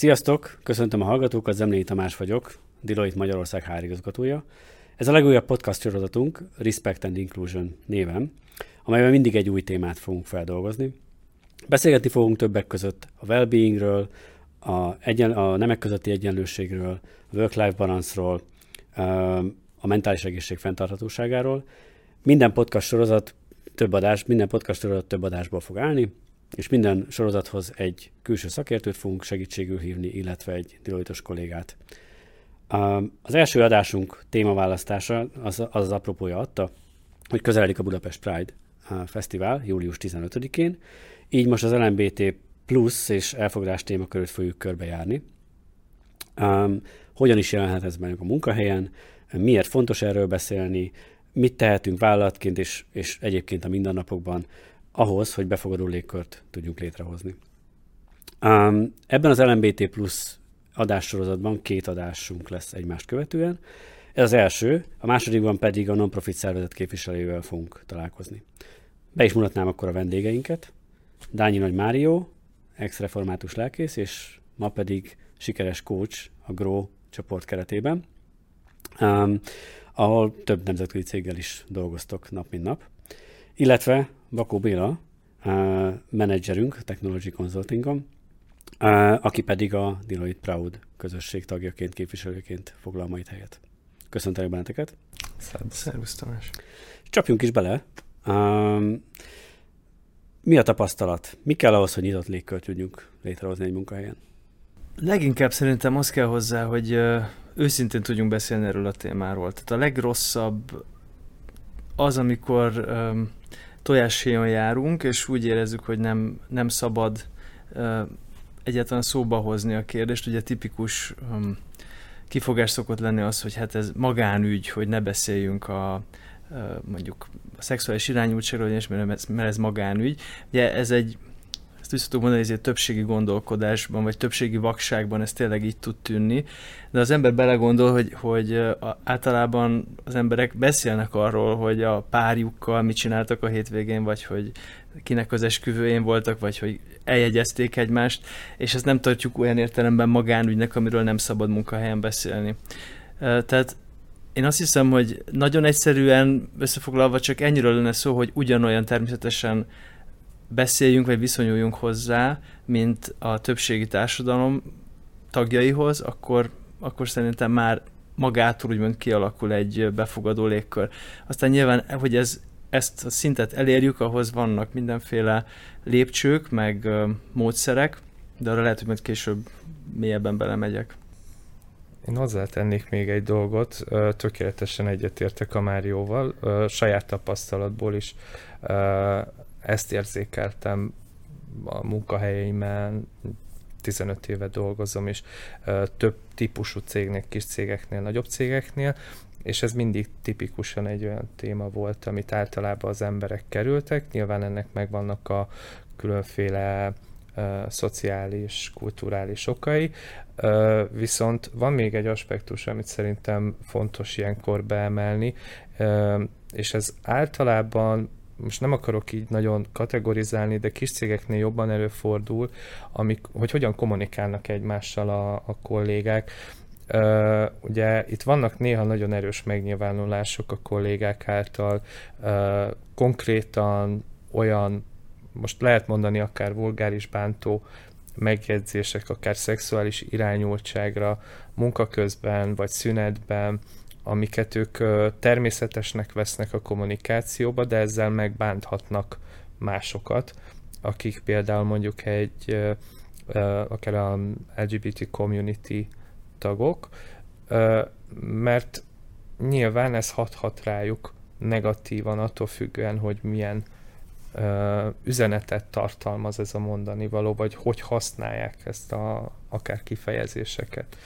Sziasztok! Köszöntöm a hallgatókat, Zemlényi Tamás vagyok, Deloitte Magyarország HR igazgatója. Ez a legújabb podcast sorozatunk Respect and Inclusion néven, amelyben mindig egy új témát fogunk feldolgozni. Beszélgetni fogunk többek között a well-beingről, a, egyen, a nemek közötti egyenlőségről, a work-life balance-ról, a mentális egészség fenntarthatóságáról. Minden podcast sorozat több adás, minden podcast sorozat több adásból fog állni, és minden sorozathoz egy külső szakértőt fogunk segítségül hívni, illetve egy diloitos kollégát. Az első adásunk témaválasztása az az, az apropója adta, hogy közeledik a Budapest Pride Fesztivál július 15-én, így most az LMBT plusz és elfogadás témakörét fogjuk körbejárni. Hogyan is jelenhet ez bennünk a munkahelyen, miért fontos erről beszélni, mit tehetünk vállalatként és, és egyébként a mindennapokban ahhoz, hogy befogadó légkört tudjunk létrehozni. Um, ebben az LMBT plusz adássorozatban két adásunk lesz egymást követően. Ez az első, a másodikban pedig a non-profit szervezet képviselővel fogunk találkozni. Be is mutatnám akkor a vendégeinket. Dányi Nagy Mário, ex-református lelkész, és ma pedig sikeres coach a GROW csoport keretében, um, ahol több nemzetközi céggel is dolgoztok nap mint nap. Illetve Bakó Béla, uh, menedzserünk Technology Consultingon, uh, aki pedig a Deloitte Proud közösség tagjaként, képviselőként foglal majd helyet. Köszöntelek benneteket! Szervusz Tamás! Csapjunk is bele! Um, mi a tapasztalat? Mi kell ahhoz, hogy nyitott légkört tudjunk létrehozni egy munkahelyen? Leginkább szerintem az kell hozzá, hogy őszintén tudjunk beszélni erről a témáról. Tehát a legrosszabb az, amikor tojáshéjon járunk, és úgy érezzük, hogy nem, nem szabad uh, egyáltalán szóba hozni a kérdést. Ugye tipikus kifogás szokott lenni az, hogy hát ez magánügy, hogy ne beszéljünk a, mondjuk a szexuális irányultságról, és mert ez, mert ez magánügy. Ugye ez egy ezt vissza tudom mondani, hogy egy többségi gondolkodásban, vagy többségi vakságban ez tényleg így tud tűnni, de az ember belegondol, hogy, hogy általában az emberek beszélnek arról, hogy a párjukkal mit csináltak a hétvégén, vagy hogy kinek az esküvőjén voltak, vagy hogy eljegyezték egymást, és ezt nem tartjuk olyan értelemben magánügynek, amiről nem szabad munkahelyen beszélni. Tehát én azt hiszem, hogy nagyon egyszerűen összefoglalva csak ennyiről lenne szó, hogy ugyanolyan természetesen beszéljünk, vagy viszonyuljunk hozzá, mint a többségi társadalom tagjaihoz, akkor, akkor szerintem már magától úgymond kialakul egy befogadó légkör. Aztán nyilván, hogy ez, ezt a szintet elérjük, ahhoz vannak mindenféle lépcsők, meg módszerek, de arra lehet, hogy majd később mélyebben belemegyek. Én hozzátennék még egy dolgot, tökéletesen egyetértek a Márióval, saját tapasztalatból is ezt érzékeltem a munkahelyeimen, 15 éve dolgozom, és több típusú cégnek, kis cégeknél, nagyobb cégeknél, és ez mindig tipikusan egy olyan téma volt, amit általában az emberek kerültek. Nyilván ennek megvannak a különféle szociális, kulturális okai, viszont van még egy aspektus, amit szerintem fontos ilyenkor beemelni, és ez általában most nem akarok így nagyon kategorizálni, de kis cégeknél jobban előfordul, amik, hogy hogyan kommunikálnak egymással a, a kollégák. Uh, ugye itt vannak néha nagyon erős megnyilvánulások a kollégák által, uh, konkrétan olyan, most lehet mondani akár vulgáris bántó megjegyzések, akár szexuális irányultságra munkaközben vagy szünetben, amiket ők természetesnek vesznek a kommunikációba, de ezzel megbánthatnak másokat, akik például mondjuk egy akár a LGBT community tagok, mert nyilván ez hathat rájuk negatívan attól függően, hogy milyen üzenetet tartalmaz ez a mondani való, vagy hogy használják ezt a akár kifejezéseket.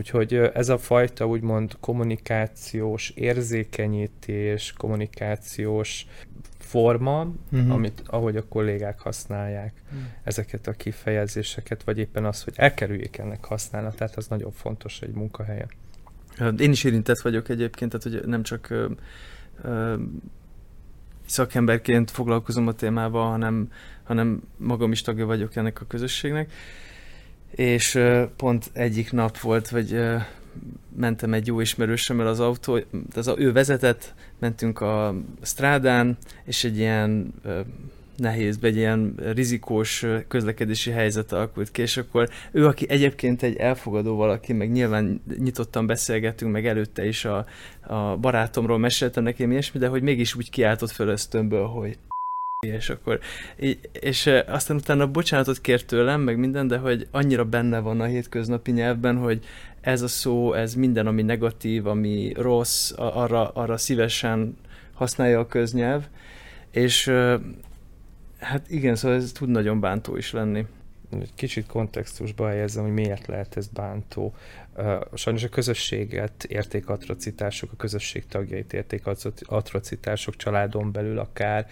Úgyhogy ez a fajta úgymond kommunikációs érzékenyítés, kommunikációs forma, uh-huh. amit, ahogy a kollégák használják uh-huh. ezeket a kifejezéseket, vagy éppen az, hogy elkerüljék ennek használatát, az nagyon fontos egy munkahelyen. Én is érintett vagyok egyébként, tehát hogy nem csak ö, ö, szakemberként foglalkozom a témával, hanem, hanem magam is tagja vagyok ennek a közösségnek. És pont egyik nap volt, vagy mentem egy jó ismerősömmel az autó, az ő vezetett, mentünk a strádán, és egy ilyen nehéz, egy ilyen rizikós közlekedési helyzet alakult ki, és akkor ő, aki egyébként egy elfogadó valaki, meg nyilván nyitottan beszélgetünk, meg előtte is a, a barátomról meséltem nekem ilyesmi, de hogy mégis úgy kiáltott föl ösztönből, hogy és akkor, és aztán utána bocsánatot kért tőlem, meg minden, de hogy annyira benne van a hétköznapi nyelvben, hogy ez a szó, ez minden, ami negatív, ami rossz, arra, arra szívesen használja a köznyelv, és hát igen, szóval ez tud nagyon bántó is lenni. Kicsit kontextusba helyezem, hogy miért lehet ez bántó. Sajnos a közösséget érték atrocitások, a közösség tagjait érték atrocitások családon belül akár,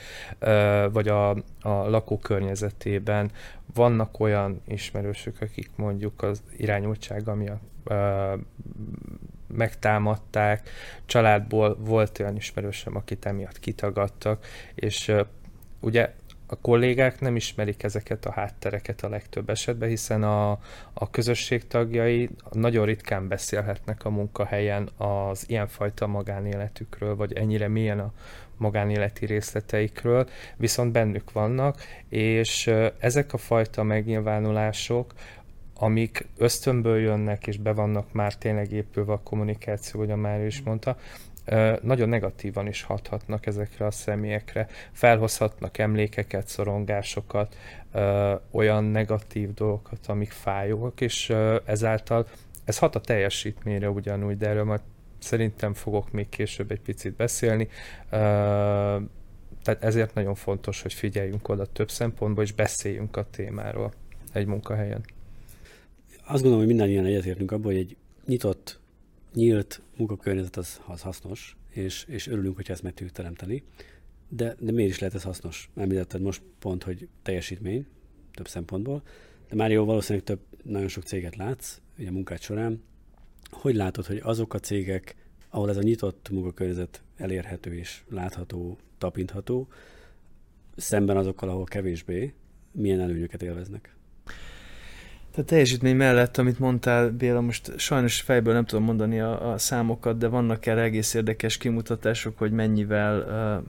vagy a, a lakókörnyezetében. Vannak olyan ismerősök, akik mondjuk az irányultsága miatt megtámadták, családból volt olyan ismerősöm, akit emiatt kitagadtak, és ugye a kollégák nem ismerik ezeket a háttereket a legtöbb esetben, hiszen a, a közösség tagjai nagyon ritkán beszélhetnek a munkahelyen az ilyenfajta magánéletükről, vagy ennyire milyen a magánéleti részleteikről, viszont bennük vannak, és ezek a fajta megnyilvánulások, amik ösztönből jönnek, és be vannak már tényleg épülve a kommunikáció, ahogy a Mária is mondta, nagyon negatívan is hathatnak ezekre a személyekre. Felhozhatnak emlékeket, szorongásokat, olyan negatív dolgokat, amik fájóak, és ezáltal ez hat a teljesítményre ugyanúgy, de erről majd szerintem fogok még később egy picit beszélni. Tehát ezért nagyon fontos, hogy figyeljünk oda több szempontból, és beszéljünk a témáról egy munkahelyen. Azt gondolom, hogy mindannyian egyetértünk abban, hogy egy nyitott nyílt munkakörnyezet az, az hasznos, és, és örülünk, hogyha ezt meg tudjuk teremteni. De, de miért is lehet ez hasznos? Említetted most pont, hogy teljesítmény, több szempontból, de már jó, valószínűleg több, nagyon sok céget látsz, ugye a munkát során. Hogy látod, hogy azok a cégek, ahol ez a nyitott munkakörnyezet elérhető és látható, tapintható, szemben azokkal, ahol kevésbé, milyen előnyöket élveznek? A teljesítmény mellett, amit mondtál, Béla, most sajnos fejből nem tudom mondani a, a számokat, de vannak erre egész érdekes kimutatások, hogy mennyivel uh,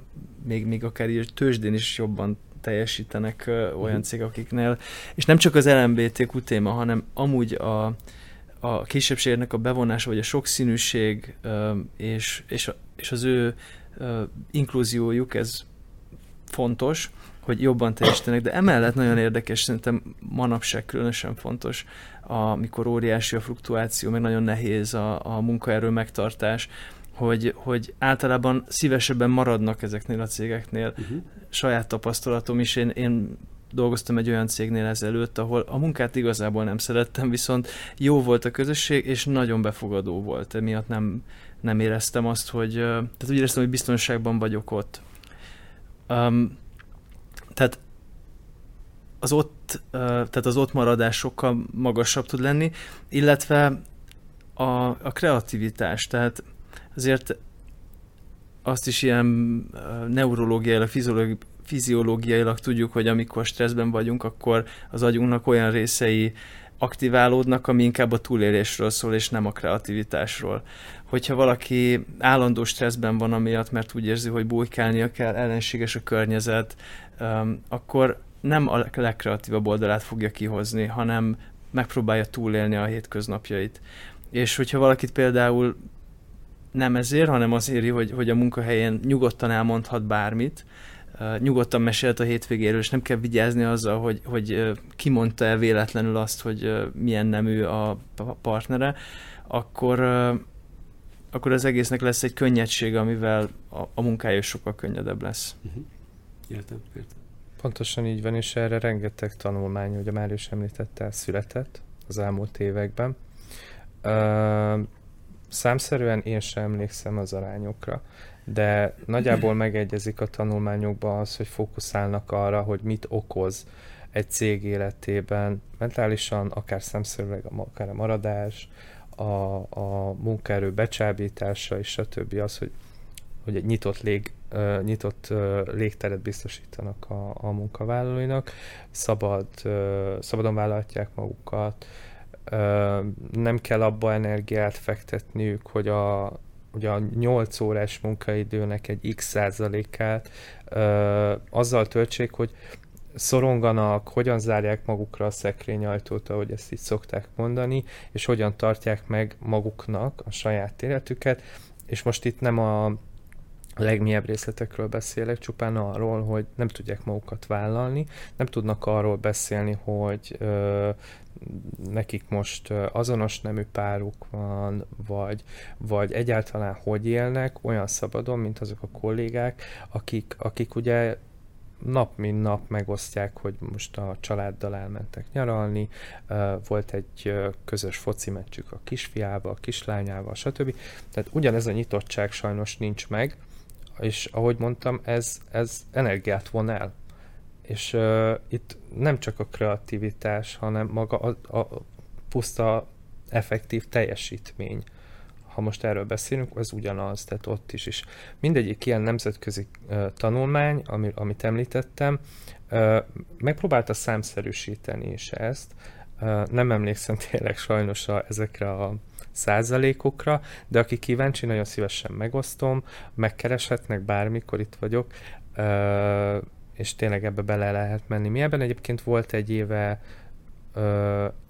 még, még akár így tőzsdén is jobban teljesítenek uh, olyan uh-huh. cégek, akiknél, és nem csak az LMBTQ téma, hanem amúgy a, a kisebbségnek a bevonása, vagy a sokszínűség uh, és, és, és az ő uh, inkluziójuk, ez fontos, hogy jobban teljesítenek, de emellett nagyon érdekes, szerintem manapság különösen fontos, amikor óriási a fluktuáció, meg nagyon nehéz a, a munkaerő megtartás, hogy, hogy általában szívesebben maradnak ezeknél a cégeknél. Uh-huh. Saját tapasztalatom is, én, én dolgoztam egy olyan cégnél ezelőtt, ahol a munkát igazából nem szerettem, viszont jó volt a közösség, és nagyon befogadó volt. Emiatt nem, nem éreztem azt, hogy, tehát úgy éreztem, hogy biztonságban vagyok ott. Um, az ott, tehát az ott maradás sokkal magasabb tud lenni, illetve a, a kreativitás, tehát azért azt is ilyen neurológiailag, fiziológiailag tudjuk, hogy amikor stresszben vagyunk, akkor az agyunknak olyan részei aktiválódnak, ami inkább a túlélésről szól, és nem a kreativitásról. Hogyha valaki állandó stresszben van amiatt, mert úgy érzi, hogy bujkálnia kell, ellenséges a környezet, akkor nem a legkreatívabb oldalát fogja kihozni, hanem megpróbálja túlélni a hétköznapjait. És hogyha valakit például nem ezért, hanem azért, hogy, hogy a munkahelyen nyugodtan elmondhat bármit, nyugodtan mesélt a hétvégéről, és nem kell vigyázni azzal, hogy, hogy kimondta el véletlenül azt, hogy milyen nemű a partnere, akkor, akkor az egésznek lesz egy könnyedség, amivel a, a munkája sokkal könnyedebb lesz. Uh-huh. Értem, értem. Pontosan így van, és erre rengeteg tanulmány, ugye már is említette, született az elmúlt években. Ö, számszerűen én sem emlékszem az arányokra, de nagyjából megegyezik a tanulmányokban az, hogy fókuszálnak arra, hogy mit okoz egy cég életében, mentálisan, akár szemszerűleg, akár a maradás, a, a munkaerő becsábítása, és stb. az, hogy hogy egy nyitott, lég, nyitott légteret biztosítanak a, a munkavállalóinak, szabad, szabadon vállalhatják magukat, nem kell abba energiát fektetniük, hogy a, ugye a 8 órás munkaidőnek egy x százalékát azzal töltsék, hogy szoronganak, hogyan zárják magukra a szekrényajtót, ahogy ezt így szokták mondani, és hogyan tartják meg maguknak a saját életüket, és most itt nem a legmélyebb részletekről beszélek, csupán arról, hogy nem tudják magukat vállalni, nem tudnak arról beszélni, hogy ö, nekik most azonos nemű páruk van, vagy, vagy egyáltalán hogy élnek olyan szabadon, mint azok a kollégák, akik, akik ugye nap mint nap megosztják, hogy most a családdal elmentek nyaralni, volt egy közös foci meccsük a kisfiával, a kislányával, stb. Tehát ugyanez a nyitottság sajnos nincs meg, és ahogy mondtam, ez, ez energiát von el. És uh, itt nem csak a kreativitás, hanem maga a, a puszta effektív teljesítmény ha most erről beszélünk, az ugyanaz, tehát ott is is. Mindegyik ilyen nemzetközi uh, tanulmány, ami, amit említettem, uh, megpróbálta számszerűsíteni is ezt. Uh, nem emlékszem tényleg sajnos a, ezekre a százalékokra, de aki kíváncsi, nagyon szívesen megosztom, megkereshetnek bármikor itt vagyok, és tényleg ebbe bele lehet menni. Mi ebben egyébként volt egy éve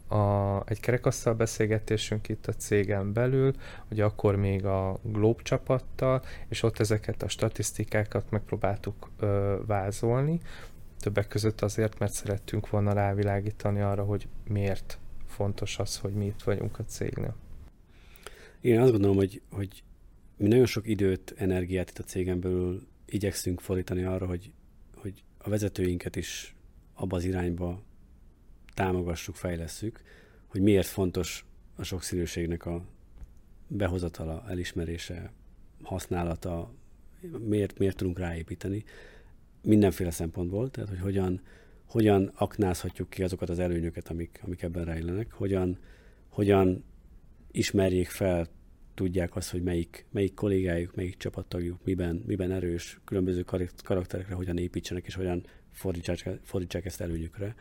a, egy kerekasztal beszélgetésünk itt a cégen belül, hogy akkor még a Globe csapattal, és ott ezeket a statisztikákat megpróbáltuk ö, vázolni, többek között azért, mert szerettünk volna rávilágítani arra, hogy miért fontos az, hogy mi itt vagyunk a cégnél. Én azt gondolom, hogy, hogy mi nagyon sok időt, energiát itt a cégen belül igyekszünk fordítani arra, hogy, hogy a vezetőinket is abba az irányba támogassuk, fejlesszük, hogy miért fontos a sokszínűségnek a behozatala, elismerése, használata, miért, miért tudunk ráépíteni. Mindenféle szempontból, tehát hogy hogyan, hogyan aknázhatjuk ki azokat az előnyöket, amik, amik ebben rejlenek, hogyan, hogyan ismerjék fel, tudják azt, hogy melyik, melyik kollégájuk, melyik csapattagjuk miben, miben erős, különböző karakterekre hogyan építsenek, és hogyan fordítsák, fordítsák ezt előnyükre.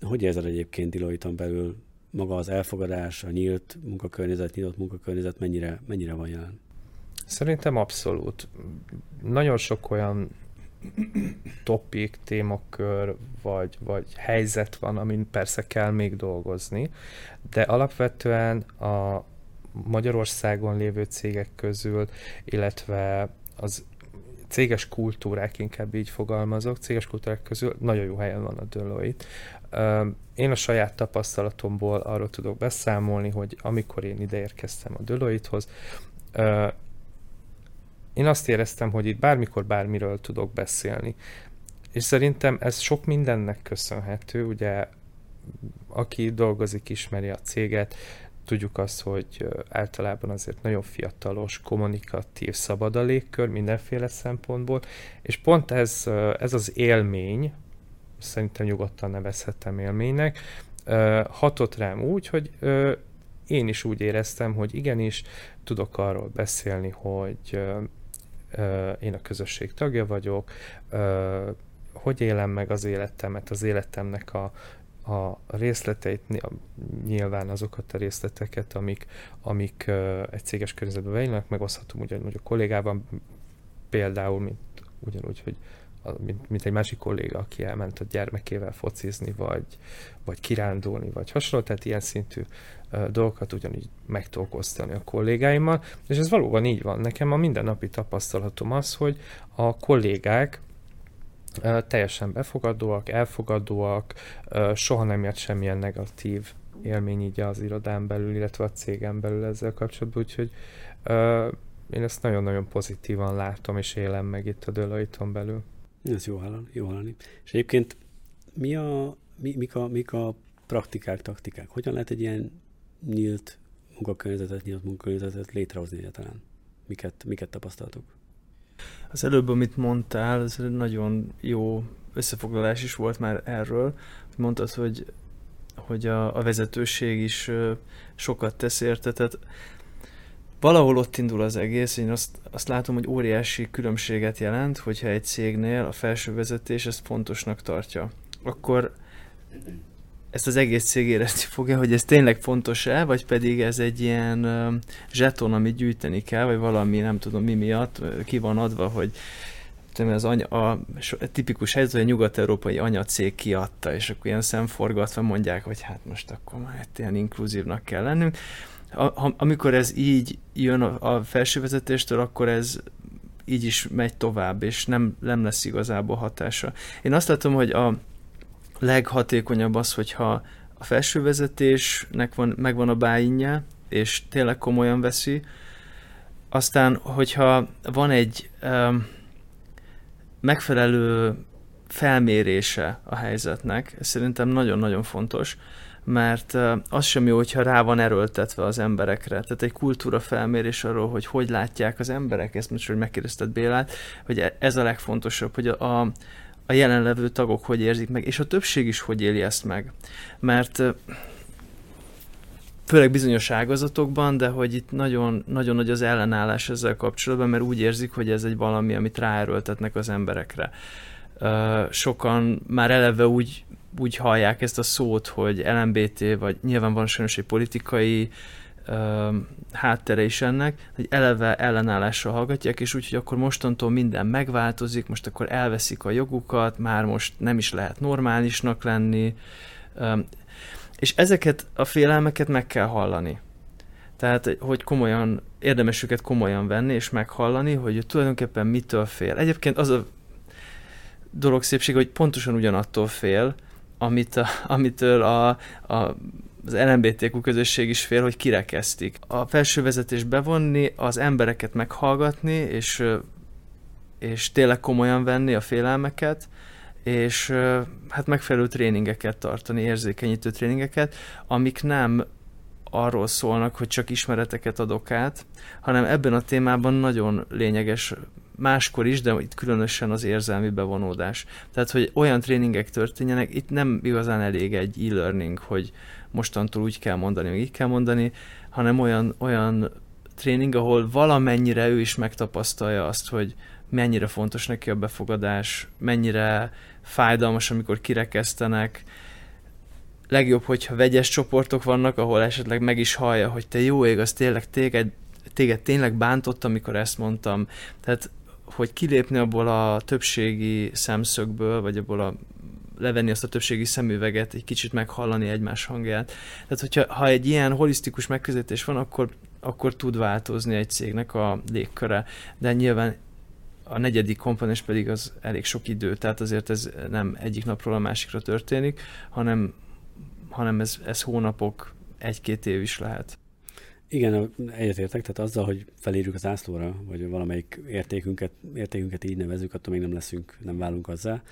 Hogy érzed egyébként Deloitte-on belül maga az elfogadás, a nyílt munkakörnyezet, nyitott munkakörnyezet mennyire, mennyire van jelen? Szerintem abszolút. Nagyon sok olyan topik, témakör, vagy, vagy helyzet van, amin persze kell még dolgozni, de alapvetően a Magyarországon lévő cégek közül, illetve az céges kultúrák, inkább így fogalmazok, céges kultúrák közül nagyon jó helyen van a Deloitte. Én a saját tapasztalatomból arról tudok beszámolni, hogy amikor én ide érkeztem a Deloitte-hoz, én azt éreztem, hogy itt bármikor bármiről tudok beszélni. És szerintem ez sok mindennek köszönhető, ugye aki dolgozik, ismeri a céget, tudjuk azt, hogy általában azért nagyon fiatalos, kommunikatív, szabad a légkör mindenféle szempontból, és pont ez, ez az élmény, szerintem nyugodtan nevezhetem élménynek, hatott rám úgy, hogy én is úgy éreztem, hogy igenis tudok arról beszélni, hogy én a közösség tagja vagyok, hogy élem meg az életemet, az életemnek a, a részleteit, nyilván azokat a részleteket, amik, amik egy céges környezetben bejönnek, megoszthatom ugyanúgy a kollégában, például, mint ugyanúgy, hogy mint, mint egy másik kolléga, aki elment a gyermekével focizni, vagy, vagy kirándulni, vagy hasonló, tehát ilyen szintű dolgokat ugyanígy meg tudok osztani a kollégáimmal, és ez valóban így van. Nekem a mindennapi tapasztalatom az, hogy a kollégák teljesen befogadóak, elfogadóak, soha nem ért semmilyen negatív élmény így az irodán belül, illetve a cégen belül ezzel kapcsolatban, úgyhogy én ezt nagyon-nagyon pozitívan látom és élem meg itt a Deloitte-on belül. Ez jó hallani, jó hallani. És egyébként mi a, mi, mik, a, mik a praktikák, taktikák? Hogyan lehet egy ilyen nyílt munkakörnyezetet, nyílt munkakörnyezetet létrehozni egyáltalán? Miket, miket tapasztaltok? Az előbb, amit mondtál, ez egy nagyon jó összefoglalás is volt már erről. Mondtad, hogy, hogy a, a vezetőség is sokat tesz érte, tehát valahol ott indul az egész, én azt, azt látom, hogy óriási különbséget jelent, hogyha egy cégnél a felső vezetés ezt fontosnak tartja. Akkor ezt az egész cég érezni fogja, hogy ez tényleg fontos-e, vagy pedig ez egy ilyen zseton, amit gyűjteni kell, vagy valami, nem tudom mi miatt ki van adva, hogy az anya, a, tipikus helyzet, hogy a nyugat-európai anyacég kiadta, és akkor ilyen szemforgatva mondják, hogy hát most akkor már ilyen inkluzívnak kell lennünk. A, amikor ez így jön a, a felsővezetéstől, akkor ez így is megy tovább, és nem, nem lesz igazából hatása. Én azt látom, hogy a leghatékonyabb az, hogyha a felsővezetésnek van, megvan a bájinje, és tényleg komolyan veszi, aztán, hogyha van egy um, megfelelő felmérése a helyzetnek, ez szerintem nagyon-nagyon fontos, mert az sem jó, hogyha rá van erőltetve az emberekre. Tehát egy kultúra felmérés arról, hogy hogy látják az emberek, ezt most, hogy megkérdezted Bélát, hogy e- ez a legfontosabb, hogy a, a jelenlevő tagok hogy érzik meg, és a többség is hogy éli ezt meg. Mert főleg bizonyos ágazatokban, de hogy itt nagyon, nagyon nagy az ellenállás ezzel kapcsolatban, mert úgy érzik, hogy ez egy valami, amit ráerőltetnek az emberekre. Sokan már eleve úgy, úgy hallják ezt a szót, hogy LMBT, vagy nyilván van sajnos egy politikai háttere is ennek, hogy eleve ellenállással hallgatják, és úgy, hogy akkor mostantól minden megváltozik, most akkor elveszik a jogukat, már most nem is lehet normálisnak lenni, és ezeket a félelmeket meg kell hallani. Tehát, hogy komolyan, érdemes őket komolyan venni és meghallani, hogy tulajdonképpen mitől fél. Egyébként az a dolog szépség, hogy pontosan ugyanattól fél, amit a, amitől a, a az LMBTQ közösség is fél, hogy kirekesztik. A felső vezetés bevonni, az embereket meghallgatni, és, és tényleg komolyan venni a félelmeket, és hát megfelelő tréningeket tartani, érzékenyítő tréningeket, amik nem arról szólnak, hogy csak ismereteket adok át, hanem ebben a témában nagyon lényeges máskor is, de itt különösen az érzelmi bevonódás. Tehát, hogy olyan tréningek történjenek, itt nem igazán elég egy e-learning, hogy mostantól úgy kell mondani, meg így kell mondani, hanem olyan, olyan tréning, ahol valamennyire ő is megtapasztalja azt, hogy mennyire fontos neki a befogadás, mennyire fájdalmas, amikor kirekesztenek. Legjobb, hogyha vegyes csoportok vannak, ahol esetleg meg is hallja, hogy te jó ég, az tényleg téged, téged tényleg bántott, amikor ezt mondtam. Tehát, hogy kilépni abból a többségi szemszögből, vagy abból a levenni azt a többségi szemüveget, egy kicsit meghallani egymás hangját. Tehát, hogyha ha egy ilyen holisztikus megközelítés van, akkor, akkor tud változni egy cégnek a légköre. De nyilván a negyedik komponens pedig az elég sok idő, tehát azért ez nem egyik napról a másikra történik, hanem, hanem ez, ez hónapok, egy-két év is lehet. Igen, egyetértek, tehát azzal, hogy felírjuk az ászlóra, vagy valamelyik értékünket, értékünket így nevezünk, attól még nem leszünk, nem válunk azzal.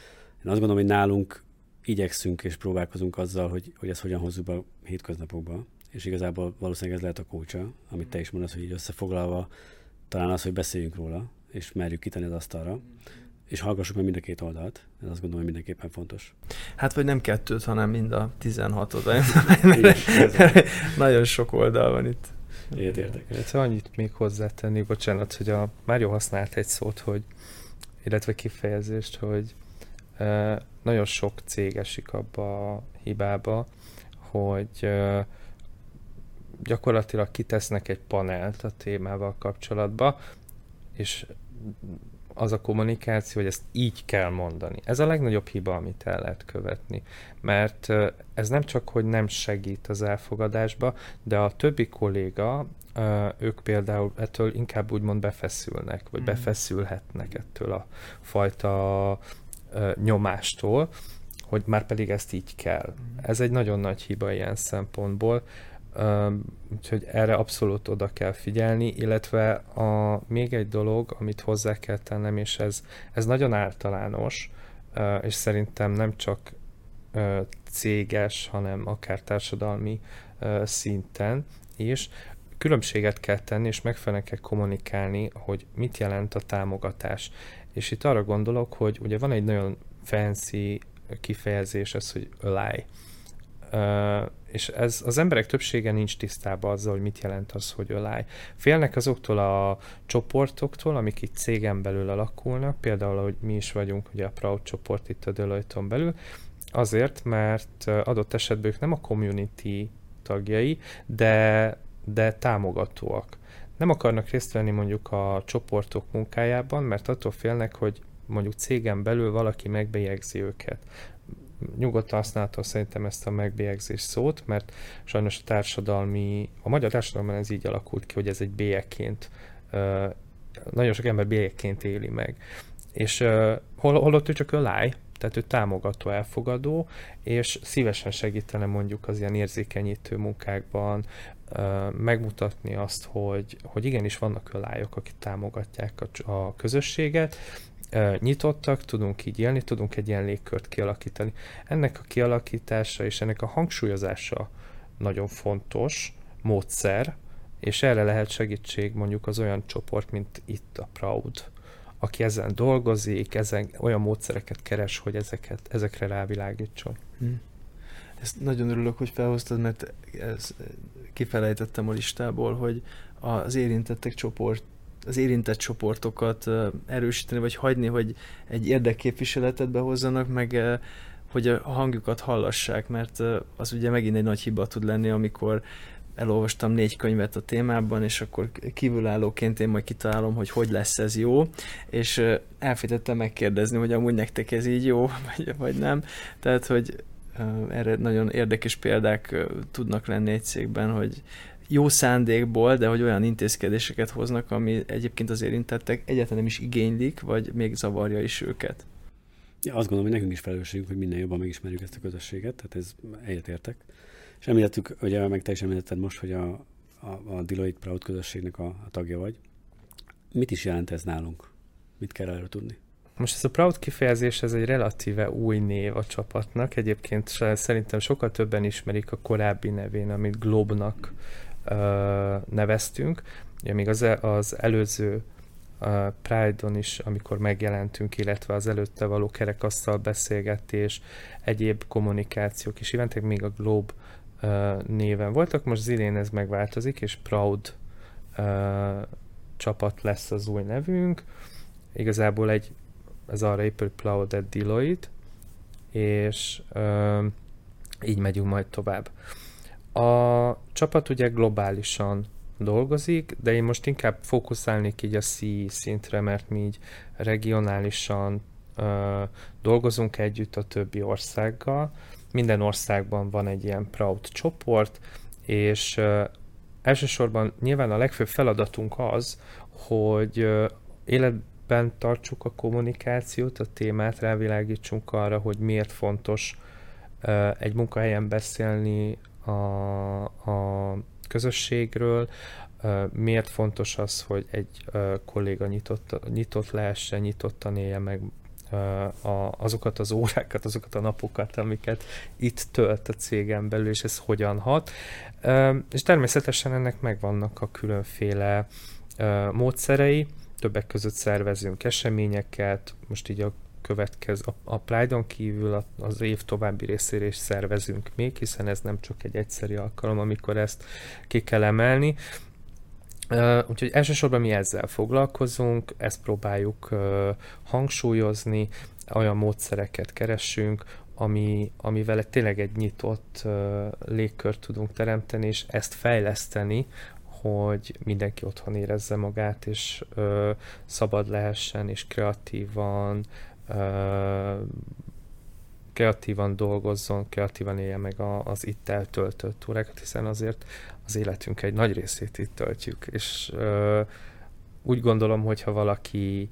Én azt gondolom, hogy nálunk igyekszünk és próbálkozunk azzal, hogy, hogy ezt hogyan hozzuk be a hétköznapokba, és igazából valószínűleg ez lehet a kócsa, amit te is mondasz, hogy így összefoglalva, talán az, hogy beszéljünk róla, és merjük kitenni az asztalra, és hallgassuk meg mind a két oldalt. Ez azt gondolom, hogy mindenképpen fontos. Hát, vagy nem kettőt, hanem mind a 16 oldal. Nagyon sok oldal van itt. Ilyet értek. Illetve annyit még hozzátenni, bocsánat, hogy a Mário használt egy szót, hogy, illetve kifejezést, hogy e, nagyon sok cég esik abba a hibába, hogy e, gyakorlatilag kitesznek egy panelt a témával kapcsolatba, és az a kommunikáció, hogy ezt így kell mondani. Ez a legnagyobb hiba, amit el lehet követni. Mert ez nem csak, hogy nem segít az elfogadásba, de a többi kolléga, ők például ettől inkább úgymond befeszülnek, vagy mm. befeszülhetnek ettől a fajta nyomástól, hogy már pedig ezt így kell. Mm. Ez egy nagyon nagy hiba ilyen szempontból, úgyhogy erre abszolút oda kell figyelni, illetve a, még egy dolog, amit hozzá kell tennem, és ez, ez nagyon általános, és szerintem nem csak céges, hanem akár társadalmi szinten is, különbséget kell tenni, és megfelelően kell kommunikálni, hogy mit jelent a támogatás. És itt arra gondolok, hogy ugye van egy nagyon fancy kifejezés, ez, hogy ally és ez az emberek többsége nincs tisztában azzal, hogy mit jelent az, hogy öláj. Félnek azoktól a csoportoktól, amik itt cégen belül alakulnak, például, hogy mi is vagyunk, ugye a Proud csoport itt a deloitte belül, azért, mert adott esetben ők nem a community tagjai, de, de támogatóak. Nem akarnak részt venni mondjuk a csoportok munkájában, mert attól félnek, hogy mondjuk cégen belül valaki megbejegzi őket nyugodtan használhatom szerintem ezt a megbélyegzés szót, mert sajnos a társadalmi, a magyar társadalomban ez így alakult ki, hogy ez egy bélyekként, nagyon sok ember bélyekként éli meg. És hol, holott ő csak öláj, tehát ő támogató, elfogadó, és szívesen segítene mondjuk az ilyen érzékenyítő munkákban, megmutatni azt, hogy, hogy igenis vannak ölályok, akik támogatják a, a közösséget, nyitottak, tudunk így élni, tudunk egy ilyen légkört kialakítani. Ennek a kialakítása és ennek a hangsúlyozása nagyon fontos módszer, és erre lehet segítség mondjuk az olyan csoport, mint itt a Proud, aki ezen dolgozik, ezen olyan módszereket keres, hogy ezeket, ezekre rávilágítson. Hmm. Ezt nagyon örülök, hogy felhoztad, mert ez, kifelejtettem a listából, hogy az érintettek csoport az érintett csoportokat erősíteni, vagy hagyni, hogy egy érdekképviseletet behozzanak, meg hogy a hangjukat hallassák, mert az ugye megint egy nagy hiba tud lenni, amikor elolvastam négy könyvet a témában, és akkor kívülállóként én majd kitalálom, hogy hogy lesz ez jó, és elfejtettem megkérdezni, hogy amúgy nektek ez így jó, vagy, vagy nem. Tehát, hogy erre nagyon érdekes példák tudnak lenni egy cégben, hogy jó szándékból, de hogy olyan intézkedéseket hoznak, ami egyébként az érintettek egyáltalán nem is igénylik, vagy még zavarja is őket. Ja, azt gondolom, hogy nekünk is felelősségünk, hogy minél jobban megismerjük ezt a közösséget, tehát ez egyetértek. És említettük, ugye meg te is említetted most, hogy a, a, a Deloitte Proud közösségnek a, a tagja vagy. Mit is jelent ez nálunk? Mit kell erről tudni? Most ez a Proud kifejezés, ez egy relatíve új név a csapatnak. Egyébként szerintem sokkal többen ismerik a korábbi nevén, amit Globnak neveztünk. Ugye még az, e, az előző Pride-on is, amikor megjelentünk, illetve az előtte való kerekasztal beszélgetés, egyéb kommunikációk és eventek még a Globe néven voltak. Most az idén ez megváltozik, és Proud csapat lesz az új nevünk. Igazából egy, ez arra épül Proud at Deloitte, és így megyünk majd tovább. A csapat ugye globálisan dolgozik, de én most inkább fókuszálnék így a C szintre, mert mi így regionálisan ö, dolgozunk együtt a többi országgal. Minden országban van egy ilyen Proud csoport, és ö, elsősorban nyilván a legfőbb feladatunk az, hogy ö, életben tartsuk a kommunikációt, a témát, rávilágítsunk arra, hogy miért fontos ö, egy munkahelyen beszélni a, a közösségről, miért fontos az, hogy egy kolléga nyitott, nyitott lehessen, nyitottan élje meg a, azokat az órákat, azokat a napokat, amiket itt tölt a cégen belül, és ez hogyan hat. És természetesen ennek megvannak a különféle módszerei, többek között szervezünk eseményeket, most így a következ, a, a Pride-on kívül az év további részére is szervezünk még, hiszen ez nem csak egy egyszeri alkalom, amikor ezt ki kell emelni. Úgyhogy elsősorban mi ezzel foglalkozunk, ezt próbáljuk hangsúlyozni, olyan módszereket keressünk, ami, amivel tényleg egy nyitott uh, légkört tudunk teremteni, és ezt fejleszteni, hogy mindenki otthon érezze magát, és uh, szabad lehessen, és kreatívan, kreatívan dolgozzon, kreatívan élje meg a, az itt eltöltött órákat, hiszen azért az életünk egy nagy részét itt töltjük, és ö, úgy gondolom, hogy ha valaki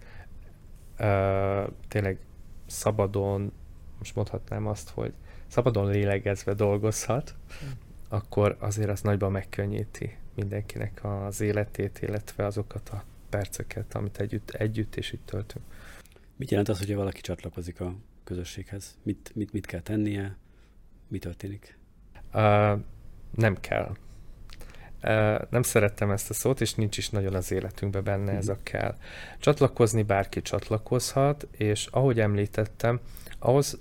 ö, tényleg szabadon, most mondhatnám azt, hogy szabadon lélegezve dolgozhat, akkor azért az nagyban megkönnyíti mindenkinek az életét, illetve azokat a perceket, amit együtt, együtt és itt töltünk. Mit jelent az, hogyha valaki csatlakozik a közösséghez? Mit, mit, mit kell tennie? Mi történik? Uh, nem kell. nem szerettem ezt a szót, és nincs is nagyon az életünkben benne ez a mhm. kell. Csatlakozni bárki csatlakozhat, és ahogy említettem, ahhoz,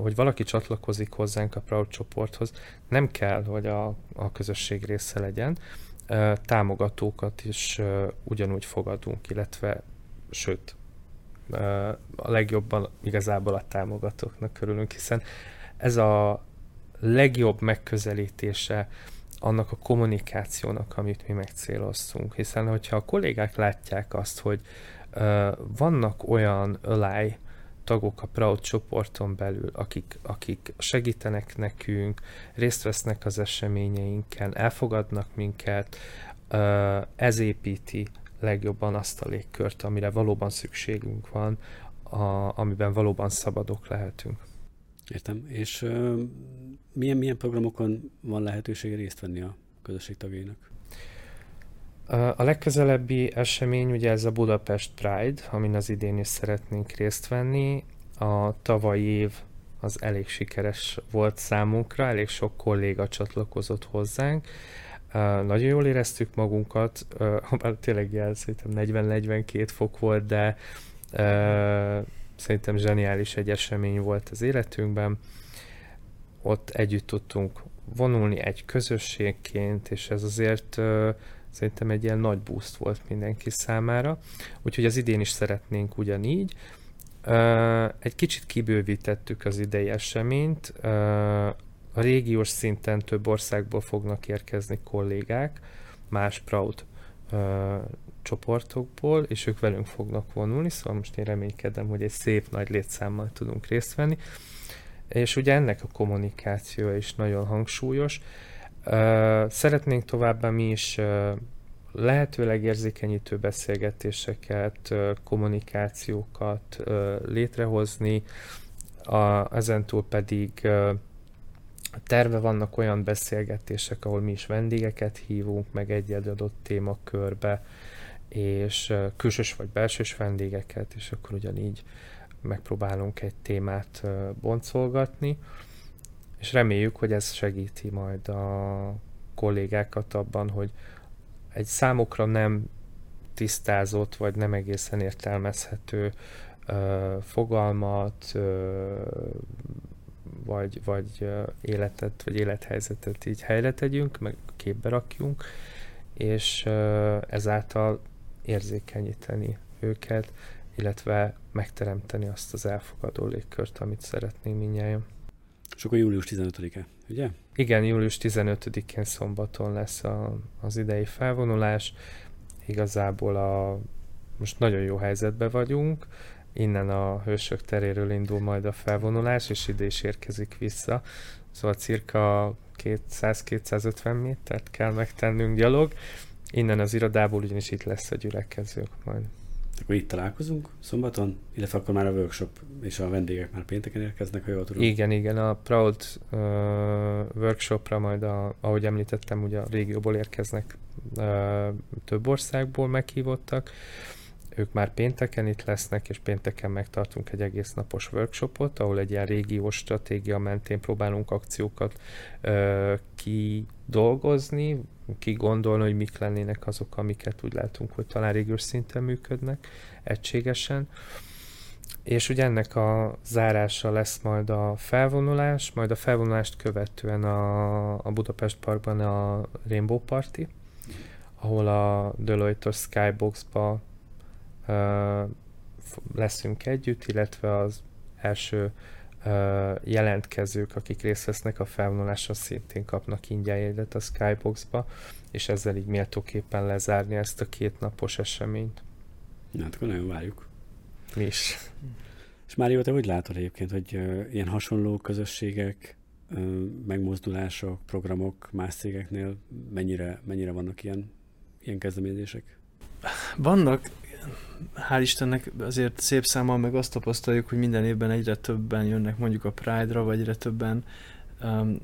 hogy valaki csatlakozik hozzánk a Proud csoporthoz, nem kell, hogy a, a közösség része legyen, támogatókat is ugyanúgy fogadunk, illetve sőt, a legjobban igazából a támogatóknak körülünk, hiszen ez a legjobb megközelítése annak a kommunikációnak, amit mi megcéloztunk. Hiszen, hogyha a kollégák látják azt, hogy vannak olyan öláj tagok a Proud csoporton belül, akik, akik segítenek nekünk, részt vesznek az eseményeinken, elfogadnak minket, ez építi legjobban azt a légkört, amire valóban szükségünk van, a, amiben valóban szabadok lehetünk. Értem. És uh, milyen, milyen programokon van lehetőség részt venni a közösség tagjainak? A legközelebbi esemény ugye ez a Budapest Pride, amin az idén is szeretnénk részt venni. A tavalyi év az elég sikeres volt számunkra, elég sok kolléga csatlakozott hozzánk. Nagyon jól éreztük magunkat, uh, tényleg jel, szerintem 40-42 fok volt, de szerintem zseniális egy esemény volt az életünkben. Ott együtt tudtunk vonulni egy közösségként, és ez azért szerintem egy ilyen nagy boost volt mindenki számára. Úgyhogy az idén is szeretnénk ugyanígy. Egy kicsit kibővítettük az idei eseményt. A régiós szinten több országból fognak érkezni kollégák, más Proud uh, csoportokból, és ők velünk fognak vonulni, szóval most én reménykedem, hogy egy szép nagy létszámmal tudunk részt venni. És ugye ennek a kommunikáció is nagyon hangsúlyos. Uh, szeretnénk továbbá mi is uh, lehetőleg érzékenyítő beszélgetéseket, uh, kommunikációkat uh, létrehozni, a, ezentúl pedig uh, terve vannak olyan beszélgetések, ahol mi is vendégeket hívunk meg egy adott témakörbe, és külsős vagy belsős vendégeket, és akkor ugyanígy megpróbálunk egy témát boncolgatni, és reméljük, hogy ez segíti majd a kollégákat abban, hogy egy számukra nem tisztázott, vagy nem egészen értelmezhető fogalmat, vagy, vagy életet, vagy élethelyzetet így helyre tegyünk, meg képbe rakjunk, és ezáltal érzékenyíteni őket, illetve megteremteni azt az elfogadó légkört, amit szeretnénk minnyáján. És akkor július 15-e, ugye? Igen, július 15-én szombaton lesz a, az idei felvonulás. Igazából a, most nagyon jó helyzetben vagyunk, innen a Hősök teréről indul majd a felvonulás, és ide is érkezik vissza. Szóval cirka 200-250 métert kell megtennünk gyalog. Innen az irodából ugyanis itt lesz a gyülekezők majd. Akkor itt találkozunk szombaton, illetve akkor már a workshop és a vendégek már pénteken érkeznek, ha jól tudom. Igen, igen, a Proud uh, workshopra majd, a, ahogy említettem, ugye a régióból érkeznek uh, több országból meghívottak, ők már pénteken itt lesznek, és pénteken megtartunk egy egész napos workshopot, ahol egy ilyen régiós stratégia mentén próbálunk akciókat uh, kidolgozni, kigondolni, hogy mik lennének azok, amiket úgy látunk, hogy talán régiós szinten működnek egységesen. És ugye ennek a zárása lesz majd a felvonulás, majd a felvonulást követően a, a Budapest Parkban a Rainbow Party, ahol a Deloitte Skybox-ba leszünk együtt, illetve az első jelentkezők, akik részt vesznek a felvonuláson, szintén kapnak ingyen jegyet a Skyboxba, és ezzel így méltóképpen lezárni ezt a két napos eseményt. Na, hát akkor nagyon várjuk. Mi is. És Mário, te hogy látod egyébként, hogy ilyen hasonló közösségek, megmozdulások, programok más cégeknél mennyire, mennyire vannak ilyen, ilyen kezdeményezések? Vannak, hál' Istennek azért szép számmal meg azt tapasztaljuk, hogy minden évben egyre többen jönnek mondjuk a Pride-ra, vagy egyre többen um,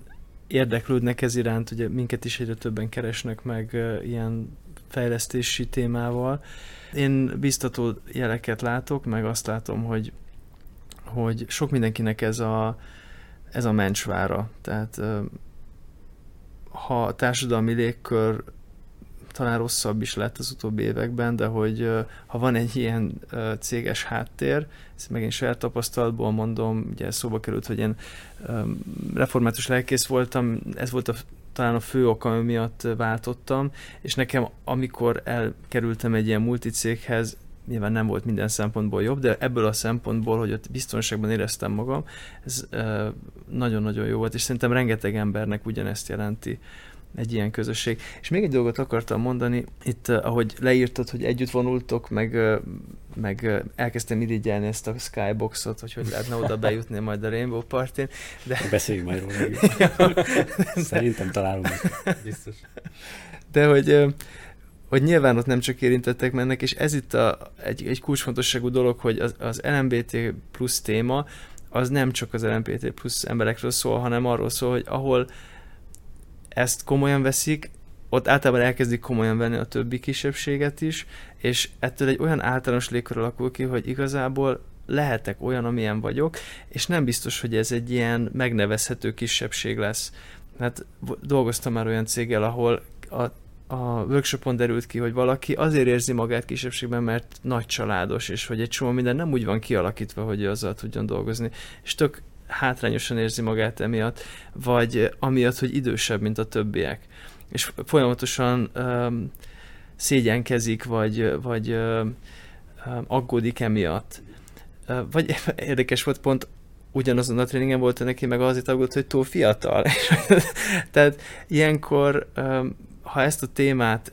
érdeklődnek ez iránt, ugye minket is egyre többen keresnek meg uh, ilyen fejlesztési témával. Én biztató jeleket látok, meg azt látom, hogy, hogy sok mindenkinek ez a, ez a mencsvára. Tehát uh, ha a társadalmi légkör talán rosszabb is lett az utóbbi években, de hogy ha van egy ilyen céges háttér, ezt megint saját tapasztalatból mondom, ugye szóba került, hogy én református lelkész voltam, ez volt a talán a fő oka, ami miatt váltottam, és nekem amikor elkerültem egy ilyen multicéghez, nyilván nem volt minden szempontból jobb, de ebből a szempontból, hogy ott biztonságban éreztem magam, ez nagyon-nagyon jó volt, és szerintem rengeteg embernek ugyanezt jelenti egy ilyen közösség. És még egy dolgot akartam mondani, itt ahogy leírtad, hogy együtt vonultok, meg, meg elkezdtem irigyelni ezt a skyboxot, hogy hogy lehetne oda bejutni majd a Rainbow Party-n. De... Beszéljünk majd róla. Szerintem találunk. Biztos. De hogy hogy nyilván ott nem csak érintettek mennek, és ez itt a, egy, egy kulcsfontosságú dolog, hogy az, az LMBT plusz téma, az nem csak az LMBT plusz emberekről szól, hanem arról szól, hogy ahol ezt komolyan veszik, ott általában elkezdik komolyan venni a többi kisebbséget is, és ettől egy olyan általános légkör alakul ki, hogy igazából lehetek olyan, amilyen vagyok, és nem biztos, hogy ez egy ilyen megnevezhető kisebbség lesz. Hát dolgoztam már olyan céggel, ahol a a workshopon derült ki, hogy valaki azért érzi magát kisebbségben, mert nagy családos, és hogy egy csomó minden nem úgy van kialakítva, hogy azzal tudjon dolgozni. És tök hátrányosan érzi magát emiatt, vagy amiatt, hogy idősebb, mint a többiek. És folyamatosan um, szégyenkezik, vagy, vagy um, aggódik emiatt. Vagy érdekes volt, pont ugyanazon a tréningen volt neki, meg azért aggódott, hogy túl fiatal. Tehát ilyenkor ha ezt a témát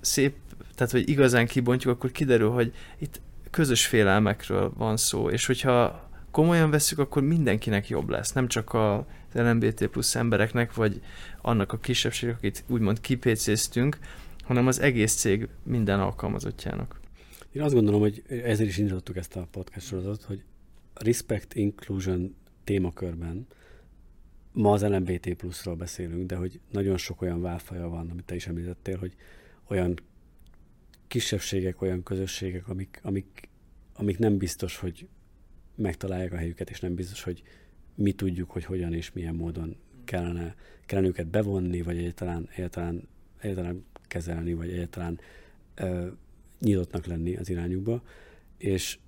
szép, tehát hogy igazán kibontjuk, akkor kiderül, hogy itt közös félelmekről van szó, és hogyha komolyan veszük, akkor mindenkinek jobb lesz, nem csak a LMBT plusz embereknek, vagy annak a kisebbségnek, akit úgymond kipécéztünk, hanem az egész cég minden alkalmazottjának. Én azt gondolom, hogy ezért is indítottuk ezt a podcast sorozatot, hogy Respect Inclusion témakörben ma az LMBT pluszról beszélünk, de hogy nagyon sok olyan válfaja van, amit te is említettél, hogy olyan kisebbségek, olyan közösségek, amik, amik, amik nem biztos, hogy megtalálják a helyüket, és nem biztos, hogy mi tudjuk, hogy hogyan és milyen módon kellene, kellene őket bevonni, vagy egyáltalán, egyáltalán, egyáltalán kezelni, vagy egyáltalán ö, nyitottnak lenni az irányukba. És,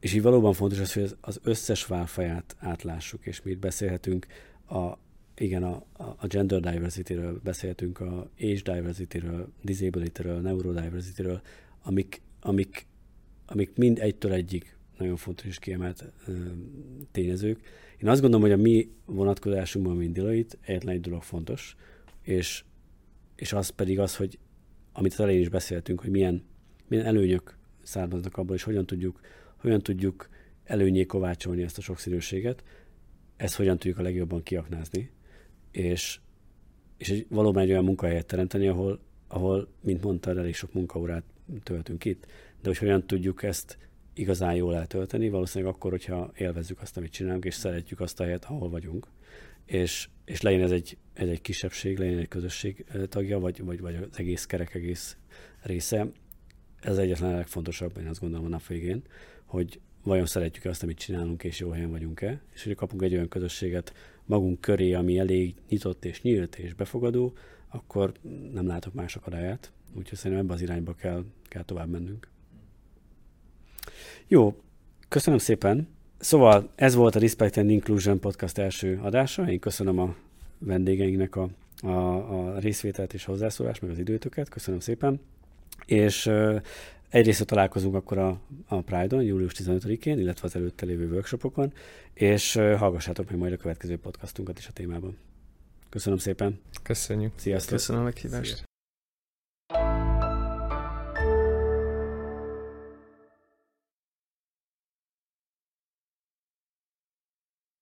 és így valóban fontos az, hogy az összes válfaját átlássuk, és mi itt beszélhetünk a, igen, a, a gender diversity-ről beszéltünk, a age diversity-ről, disability-ről, neurodiversity-ről, amik, amik, amik mind egytől egyig nagyon fontos és kiemelt tényezők. Én azt gondolom, hogy a mi vonatkozásunkban, mint Deloitte, egyetlen egy dolog fontos, és, és az pedig az, hogy amit az elején is beszéltünk, hogy milyen, milyen előnyök származnak abból, és hogyan tudjuk, hogyan tudjuk előnyé kovácsolni ezt a sokszínűséget, ezt hogyan tudjuk a legjobban kiaknázni, és, és egy, valóban egy olyan munkahelyet teremteni, ahol, ahol, mint mondtad, elég sok munkaórát töltünk itt, de hogy hogyan tudjuk ezt igazán jól eltölteni, valószínűleg akkor, hogyha élvezzük azt, amit csinálunk, és szeretjük azt a helyet, ahol vagyunk, és, és legyen ez egy, ez egy kisebbség, legyen egy közösség tagja, vagy, vagy, vagy az egész kerek egész része. Ez egyetlen legfontosabb, én azt gondolom a nap végén, hogy, vajon szeretjük azt, amit csinálunk, és jó helyen vagyunk-e, és hogy kapunk egy olyan közösséget magunk köré, ami elég nyitott és nyílt és befogadó, akkor nem látok más akadályát. Úgyhogy szerintem ebbe az irányba kell, kell tovább mennünk. Jó, köszönöm szépen. Szóval ez volt a Respect and Inclusion podcast első adása. Én köszönöm a vendégeinknek a, a, a részvételt és hozzászólást, meg az időtöket. Köszönöm szépen. És Egyrészt találkozunk akkor a, a Pride-on, július 15-én, illetve az előtte lévő workshopokon, és hallgassátok meg majd a következő podcastunkat is a témában. Köszönöm szépen. Köszönjük. Sziasztok. Köszönöm a meghívást. Szia.